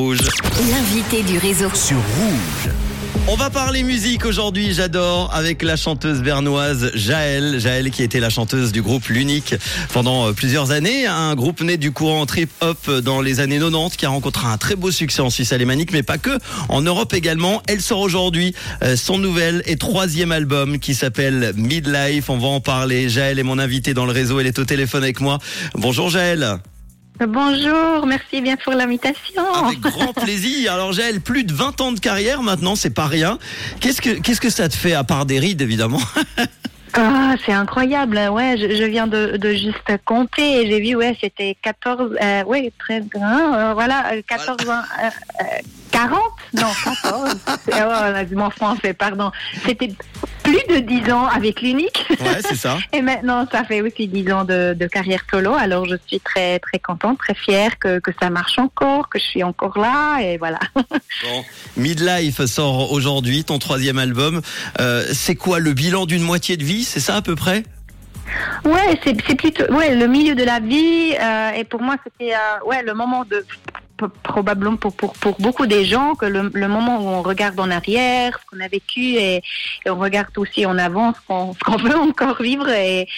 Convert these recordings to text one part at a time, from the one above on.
Rouge. L'invité du réseau. Sur Rouge. On va parler musique aujourd'hui, j'adore, avec la chanteuse bernoise Jaël. Jaël qui était la chanteuse du groupe L'Unique pendant euh, plusieurs années. Un groupe né du courant trip-hop dans les années 90 qui a rencontré un très beau succès en Suisse alémanique, mais pas que, en Europe également. Elle sort aujourd'hui euh, son nouvel et troisième album qui s'appelle Midlife. On va en parler. Jaël est mon invité dans le réseau. Elle est au téléphone avec moi. Bonjour Jaël. Bonjour, merci bien pour l'invitation. Avec grand plaisir. Alors Jaël, plus de 20 ans de carrière maintenant, c'est pas rien. Qu'est-ce que qu'est-ce que ça te fait à part des rides évidemment Ah, c'est incroyable. Ouais, je, je viens de, de juste compter et j'ai vu, ouais, c'était 14, euh, ouais, très bien. euh, voilà, euh, 14 ans, euh, euh, 40 Non, 14. C'est- oh, mon français, pardon. C'était plus de 10 ans avec l'unique. Ouais, c'est ça. Et maintenant, ça fait aussi 10 ans de, de carrière solo. Alors, je suis très, très contente, très fière que, que ça marche encore, que je suis encore là. Et voilà. Bon, Midlife sort aujourd'hui, ton troisième album. Euh, c'est quoi le bilan d'une moitié de vie C'est ça à peu près? Ouais, c'est plutôt ouais le milieu de la vie euh, et pour moi c'était euh, ouais le moment de probablement pour, pour pour beaucoup des gens que le, le moment où on regarde en arrière ce qu'on a vécu et, et on regarde aussi en avant ce qu'on veut encore vivre et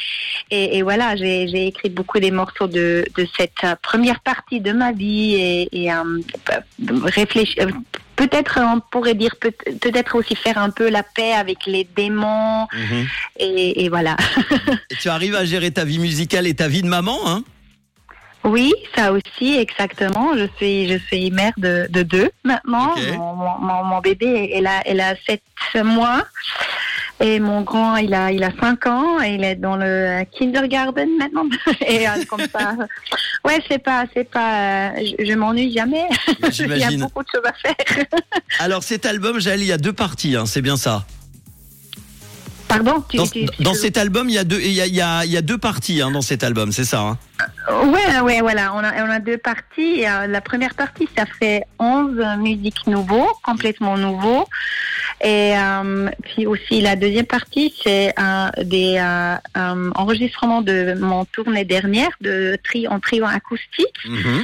et, et voilà j'ai j'ai écrit beaucoup des morceaux de de cette euh, première partie de ma vie et, euh, réfléchir peut-être on pourrait dire peut- peut-être aussi faire un peu la paix avec les démons Mhm. et, et voilà Et tu arrives à gérer ta vie musicale et ta vie de maman, hein? Oui, ça aussi, exactement. Je suis, je suis mère de, de deux maintenant. Mon, mon, mon bébé, elle a, elle a sept mois. Et mon grand, il a, il a cinq ans. Et il est dans le kindergarten maintenant. Et euh, comme ça, ouais, c'est pas, c'est pas, euh, je, je m'ennuie jamais. il y a beaucoup de choses à faire. Alors cet album, Jaël, il y a deux parties, hein, c'est bien ça? Pardon. Tu, Dans, tu- tu- dans cet album, il y a deux, il y a, il y a- il y a deux parties hein, dans cet album, c'est ça. hein Ouais, ouais, voilà. On a, on a deux parties. Euh, La première partie, ça fait 11 musiques nouveaux, complètement nouveaux. Et euh, puis aussi, la deuxième partie, c'est euh, des euh, enregistrements de mon tournée dernière de tri en trio acoustique. Mhm.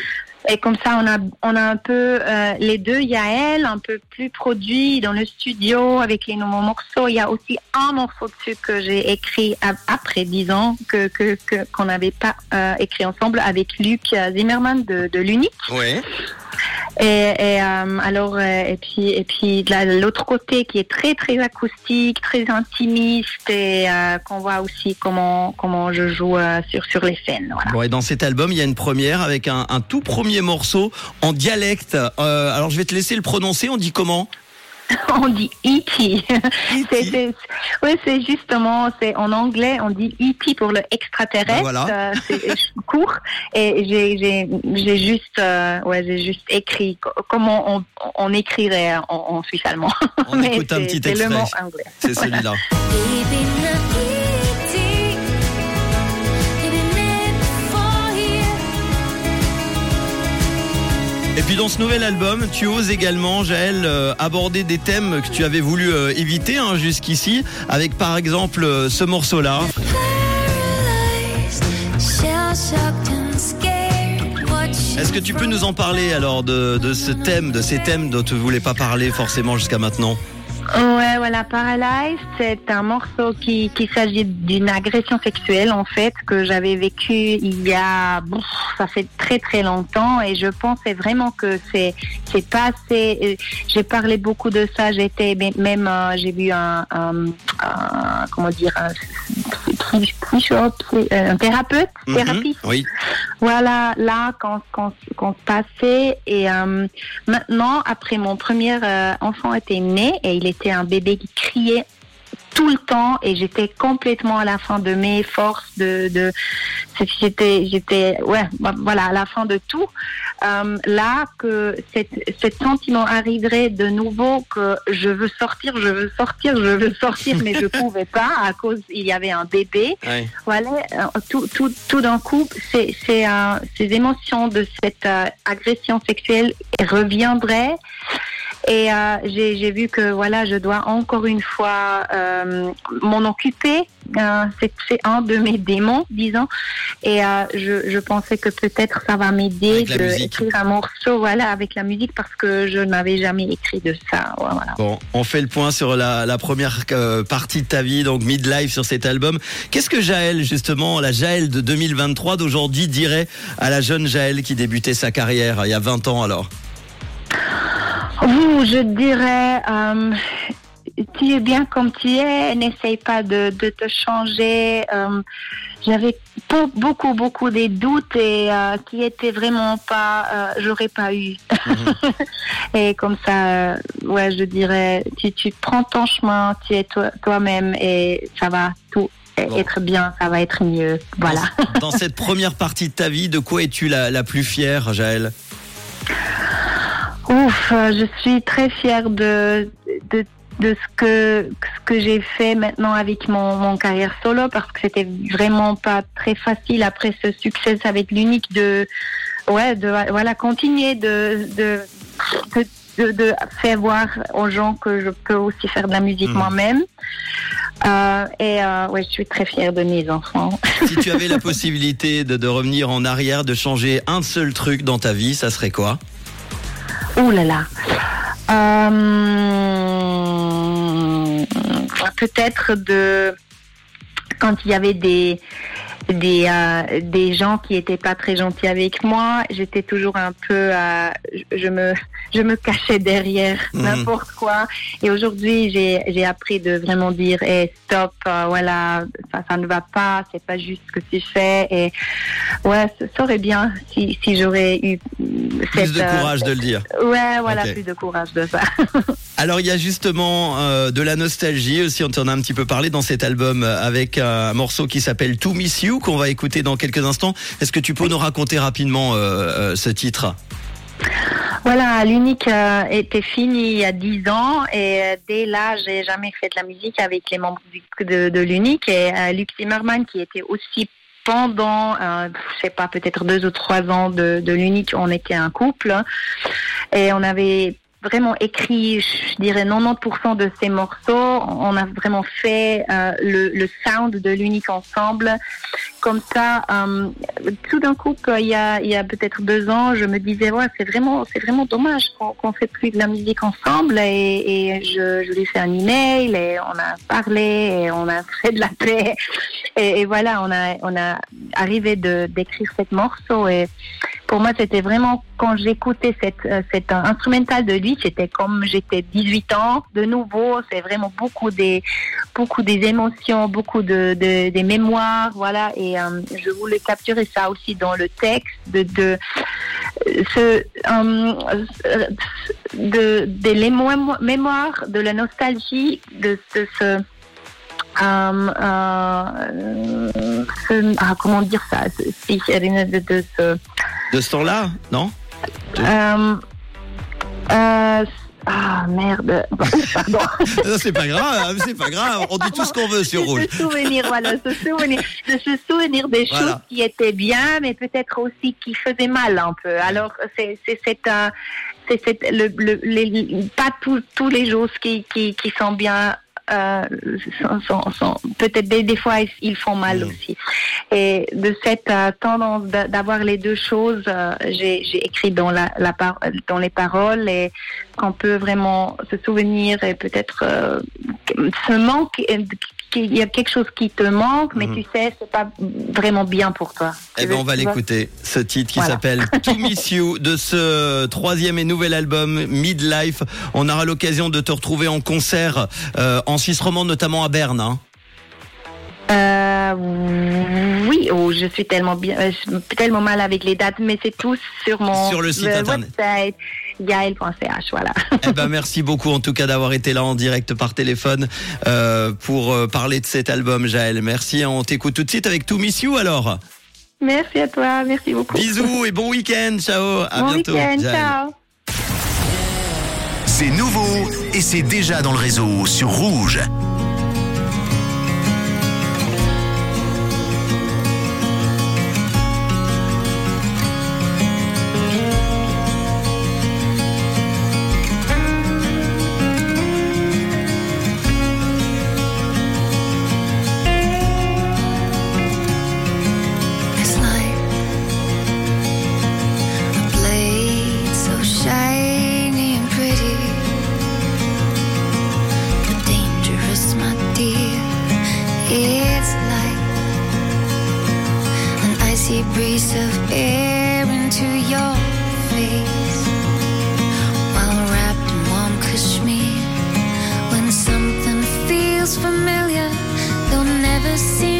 Et comme ça, on a, on a un peu euh, les deux. Il y a elle, un peu plus produit dans le studio avec les nouveaux morceaux. Il y a aussi un morceau dessus que j'ai écrit après dix ans que que que- qu'on n'avait pas euh, écrit ensemble avec Luc Zimmerman de, de l'Unique. Ouais. Et, et, euh, alors euh, et puis et puis de la- l'autre côté qui est très très acoustique, très intimiste et euh, qu'on voit aussi comment comment je joue euh, sur sur les scènes. Voilà. Bon, et dans cet album, il y a une première avec un, un tout premier morceau en dialecte. Euh, alors je vais te laisser le prononcer. On dit comment? On dit E.T. C'est, c'est, ouais, c'est justement, c'est en anglais, on dit E.T. pour le extraterrestre. Ben voilà. Euh, c'est court. Et j'ai, juste, euh, ouais, j'ai juste écrit co- comment on, on écrirait en, en suisse allemand. On Mais écoute un petit c'est le mot extrait. anglais. C'est celui-là. Et puis dans ce nouvel album, tu oses également, Jaël, euh, aborder des thèmes que tu avais voulu euh, éviter hein, jusqu'ici, avec par exemple euh, ce morceau-là. Est-ce que tu peux nous en parler alors de, de ce thème, de ces thèmes dont tu voulais pas parler forcément jusqu'à maintenant? Ouais, voilà, Paralyzed, c'est un morceau qui, qui s'agit d'une agression sexuelle, en fait, que j'avais vécu il y a, ça fait très très longtemps, et je pensais vraiment que c'est, c'est pas assez, j'ai parlé beaucoup de ça, j'étais, même, euh, j'ai vu un, un- un- comment dire, un, un thérapeute, Mhm. thérapie, Oui. voilà, là, quand, quand, quand se passait. Et euh, maintenant, après mon premier euh, enfant était né et il était un bébé qui criait tout le temps et j'étais complètement à la fin de mes forces de de j'étais j'étais ouais bah, voilà à la fin de tout Euh, là que cet, cet sentiment arriverait de nouveau que je veux sortir je veux sortir je veux sortir mais je pouvais pas à cause il y avait un bébé Ouais. voilà, euh, tout, tout, tout d'un coup, c'est, c'est, euh, ces émotions de cette euh, agression sexuelle reviendraient. Et euh, j'ai vu que voilà, je dois encore une fois euh, m'en occuper. Euh, c'est un de mes démons, disons. Et euh, je, je pensais que peut-être ça va m'aider d'écrire un morceau, voilà, avec la musique, parce que je n'avais jamais écrit de ça. Voilà. Bon, on fait le point sur la, la première euh, partie de ta vie, donc midlife sur cet album. Qu'est-ce que Jaël, justement, la Jaël de 2023 d'aujourd'hui dirait à la jeune Jaël qui débutait sa carrière il y a 20 ans alors? Ouh, je dirais, euh, tu es bien comme tu es, n'essaye pas de, de te changer. Euh, J'avais beau- beaucoup, beaucoup des doutes et euh, qui étaient vraiment pas, j'aurais pas eu. et comme ça, ouais, je dirais, tu, tu prends ton chemin, tu es toi- toi-même et ça va tout Bon. être bien, ça va être mieux. Voilà. Dans cette première partie de ta vie, de quoi es-tu la, la plus fière, Jaël? Ouf, euh, je suis très fière de, de, de ce que, ce que j'ai fait maintenant avec mon, mon carrière solo parce que c'était vraiment pas très facile après ce succès avec l'unique de, ouais, de, voilà, continuer de, de, de, de, de faire voir aux gens que je peux aussi faire de la musique Mhm. moi-même. Euh, et euh, ouais, je suis très fière de mes enfants. Si tu avais la possibilité de, de revenir en arrière, de changer un seul truc dans ta vie, ça serait quoi? Ouh là là. Euh, Peut-être de quand il y avait des des euh, des gens qui étaient pas très gentils avec moi, j'étais toujours un peu euh, je- me je me cachais derrière Mhm. n'importe quoi et aujourd'hui j'ai j'ai appris de vraiment dire eh, stop euh, voilà ça ça ne va pas c'est pas juste ce que tu fais et ouais ça ça aurait bien si si j'aurais eu Plus cette, de euh, courage de le dire. Ouais, voilà, plus de courage de ça. Alors il y a justement euh, de la nostalgie aussi, on t'en a un petit peu parlé dans cet album euh, avec un morceau qui s'appelle To Miss You qu'on va écouter dans quelques instants. Est-ce que tu peux nous raconter rapidement euh, euh, ce titre? Voilà, l'unique euh, était fini il y a 10 ans et euh, dès là, j'ai jamais fait de la musique avec les membres de, de l'unique et euh, Luc Zimmerman qui était aussi pendant, euh, je sais pas, peut-être deux ou trois ans de, de l'unique, on était un couple. Et on avait vraiment écrit, je dirais 90% de ces morceaux. On a vraiment fait euh, le, le sound de l'unique ensemble. Comme ça, euh, tout d'un coup, il y a, il y a peut-être deux ans, je me disais, ouais, c'est vraiment, c'est vraiment dommage qu'on qu'on fait plus de la musique ensemble. Et, et je, je lui ai fait un email et on a parlé et on a fait de la paix. Et, et voilà, on a, on a arrivé de d'écrire cette morceau. Et pour moi, c'était vraiment quand j'écoutais cette, euh, cette euh, instrumental de lui, c'était comme j'étais 18 ans. De nouveau, c'est vraiment beaucoup des, beaucoup des émotions, beaucoup de, de des mémoires, voilà. Et euh, je voulais capturer ça aussi dans le texte de, de ce, euh, de, de les mémo- mémoires, de la nostalgie, de, de ce ce- ah, comment dire ça, de, de ce De ce temps-là, non? Euh, euh, ah merde. Ouf, Pardon. Non, C'est pas grave, c'est pas grave. On dit tout ce qu'on veut sur Rouge. se souvenir, voilà, se souvenir, de se souvenir des Voilà. choses qui étaient bien, mais peut-être aussi qui faisaient mal un peu. Alors c'est c'est c'est un c'est c'est le, le les, pas tous tous les choses qui qui qui sont bien. Euh, peut-être des, des fois ils, font mal Mhm. aussi et de cette euh, tendance d'a- d'avoir les deux choses euh, j'ai écrit dans la, dans les paroles et qu'on peut vraiment se souvenir et peut-être ce manque euh, qu'il y a quelque chose qui te manque mais Mhm. tu sais c'est pas vraiment bien pour toi Eh ben, veux- on va l'écouter. Ce titre qui Voilà. s'appelle To Miss You de ce troisième et nouvel album Midlife. On aura l'occasion de te retrouver en concert euh, en Suisse romande, notamment à Berne. hein. Euh, oui, oh, je suis tellement bien, euh, tellement mal avec les dates, mais c'est tout sur mon Sur le site internet. website yael.ch, voilà. Eh ben, merci beaucoup en tout cas d'avoir été là en direct par téléphone euh, pour euh, parler de cet album, Jaël. Merci. On t'écoute tout de suite avec To Miss You alors. Merci à toi, merci beaucoup. Bisous et bon week-end. Ciao. À bon bientôt. ciao. C'est nouveau et c'est déjà dans le réseau sur Rouge. see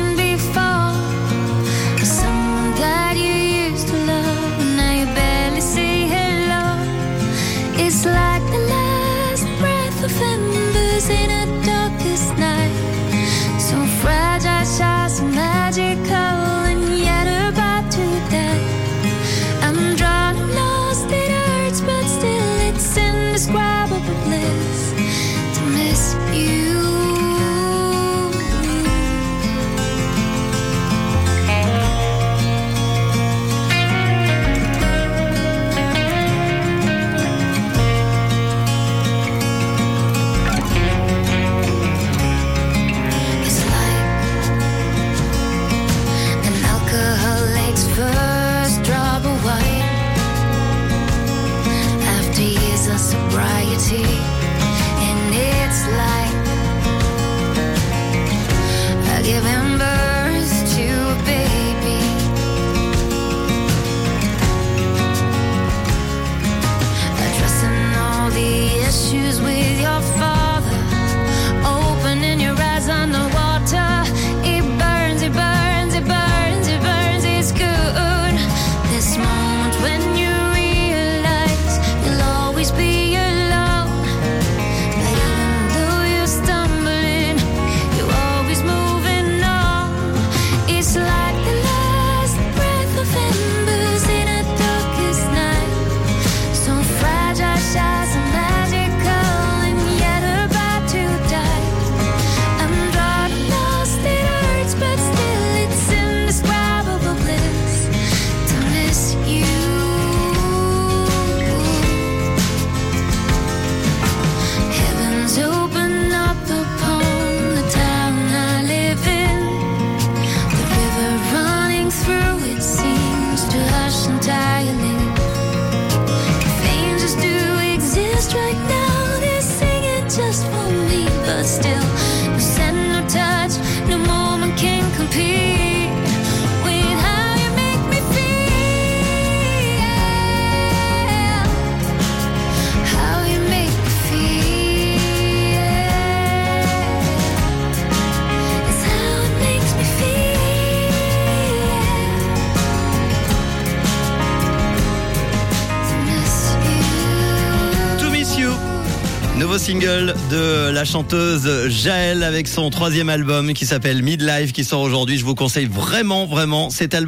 single de la chanteuse Jaël avec son troisième album qui s'appelle Midlife qui sort aujourd'hui. Je vous conseille vraiment, vraiment cet album.